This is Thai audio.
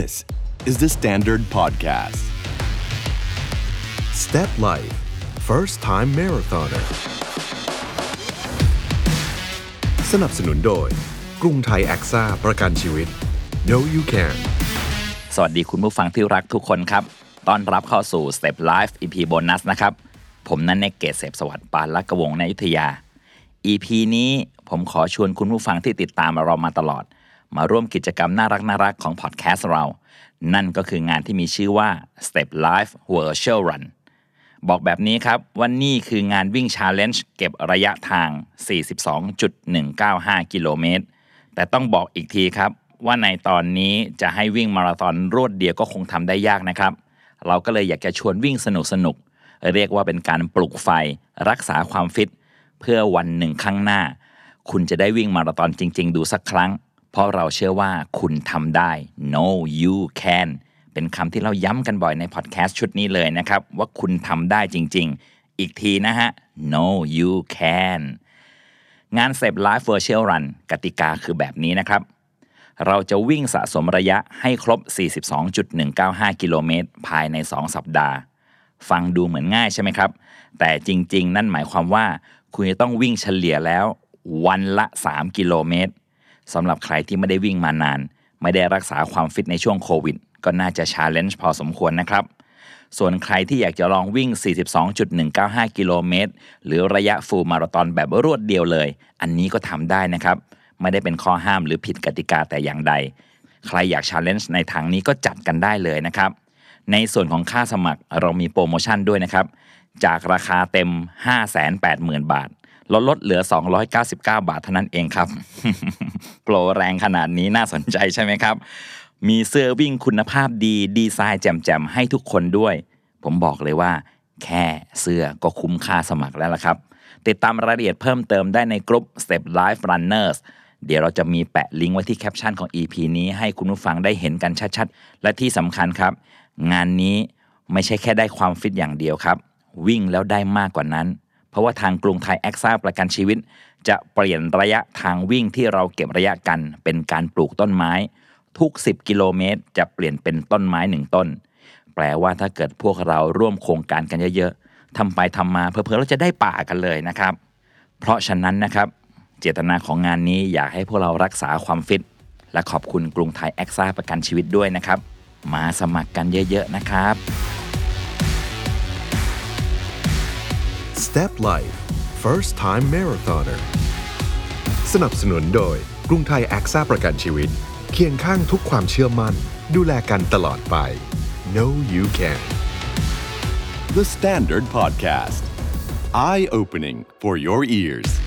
This is the Standard Podcast. Step Life First Time Marathoner สนับสนุนโดย กรุงไทยแอคซ่าประกันชีวิต No You Can สวัสดีคุณผู้ฟังที่รักทุกคนครับ ต้อนรับเข้าสู่ Step Life EP Bonus นะครับ ผมนันเนกเกษเสพสวัสดิ์ปานลักกวงในอยุธยา EP นี้ผมขอชวนคุณผู้ฟังที่ติดตามเรามาตลอด มาร่วมกิจกรรมน่ารักน่ารักของพอดแคสต์เรา นั่นก็คืองานที่มีชื่อว่า Step Life Virtual Run บอกแบบนี้ครับว่านี่คืองานวิ่ง Challenge เก็บระยะทาง 42.195 กิโลเมตร แต่ต้องบอกอีกทีครับ ว่าในตอนนี้จะให้วิ่งมาราธอนรวดเดียวก็คงทำได้ยากนะครับ เราก็เลยอยากจะชวนวิ่งสนุกสนุกๆเรียกว่าเป็นการปลุกไฟรักษาความฟิต เพื่อวันหนึ่งข้างหน้า คุณจะได้วิ่งมาราธอนจริง ๆ ดูสักครั้ง เพราะเราเชื่อว่าคุณทำได้ no you can เป็นคำที่เราย้ำกันบ่อยในพอดแคสต์ชุดนี้เลยนะครับ ว่าคุณทำได้จริง ๆ อีกทีนะฮะ no you can งานเซฟไลฟ์เวอร์ช a ลรันกติกาคือแบบนี้นะครับ เราจะวิ่งสะสมระยะให้ครบ 42.195 กิโลเมตรภายใน 2 สัปดาห์ ฟังดูเหมือนง่ายใช่ไหมครับ แต่จริง ๆ นั่นหมายความว่า คุณจะต้องวิ่งเฉลี่ยแล้ววันละ 3 กิโลเมตร สำหรับใครที่ไม่ได้วิ่งมานาน ไม่ได้รักษาความฟิตในช่วงโควิด ก็น่าจะ challenge พอสมควรนะครับ ส่วนใครที่อยากจะลองวิ่ง 42.195 กิโลเมตร หรือระยะ full marathon แบบรวดเดียวเลย อันนี้ก็ทำได้นะครับ ไม่ได้เป็นข้อห้ามหรือผิดกติกาแต่อย่างใด ใครอยาก challenge ในทางนี้ก็จัดกันได้เลยนะครับ ในส่วนของค่าสมัครเรามีโปรโมชั่นด้วยนะครับ จากราคาเต็ม 580,000 บาท ลดลดเหลือ 299 บาทเท่านั้นเองครับ โปรแรงขนาดนี้น่าสนใจใช่ไหมครับ มีเสื้อวิ่งคุณภาพดีดีไซน์แจ่มๆ ให้ทุกคนด้วย ผมบอกเลยว่า แค่เสื้อก็คุ้มค่าสมัครแล้วล่ะครับ ติดตามรายละเอียดเพิ่มเติมได้ในกลุ่ม Step Life Runners เดี๋ยวเราจะมีแปะลิงก์ไว้ที่แคปชั่นของ EP นี้ให้คุณผู้ฟังได้เห็นกันชัดๆ และที่สำคัญครับ งานนี้ไม่ใช่แค่ได้ความฟิตอย่างเดียวครับ วิ่งแล้วได้มากกว่านั้น เพราะว่าทางกรุงไทยแอคซ่าประกันชีวิต จะเปลี่ยนระยะทางวิ่งที่เราเก็บระยะกัน เป็นการปลูกต้นไม้ ทุก 10 กิโลเมตร จะเปลี่ยนเป็นต้นไม้หนึ่งต้น แปลว่าถ้าเกิดพวกเราร่วมโครงการกันเยอะๆทำไปทำมาเผลอๆเราจะได้ป่ากันเลยนะครับ เพราะฉะนั้นนะครับ เจตนาของงานนี้อยากให้พวกเรารักษาความฟิต และขอบคุณกรุงไทยแอคซ่าประกันชีวิตด้วยนะครับ มาสมัครกันเยอะ ๆ นะครับ Step Life First Time Marathoner สนับสนุนโดยกรุงไทยแอคซ่าประกันชีวิต เคียงข้างทุกความเชื่อมั่น ดูแลกันตลอดไป Know You Can The Standard Podcast. Eye opening for your ears.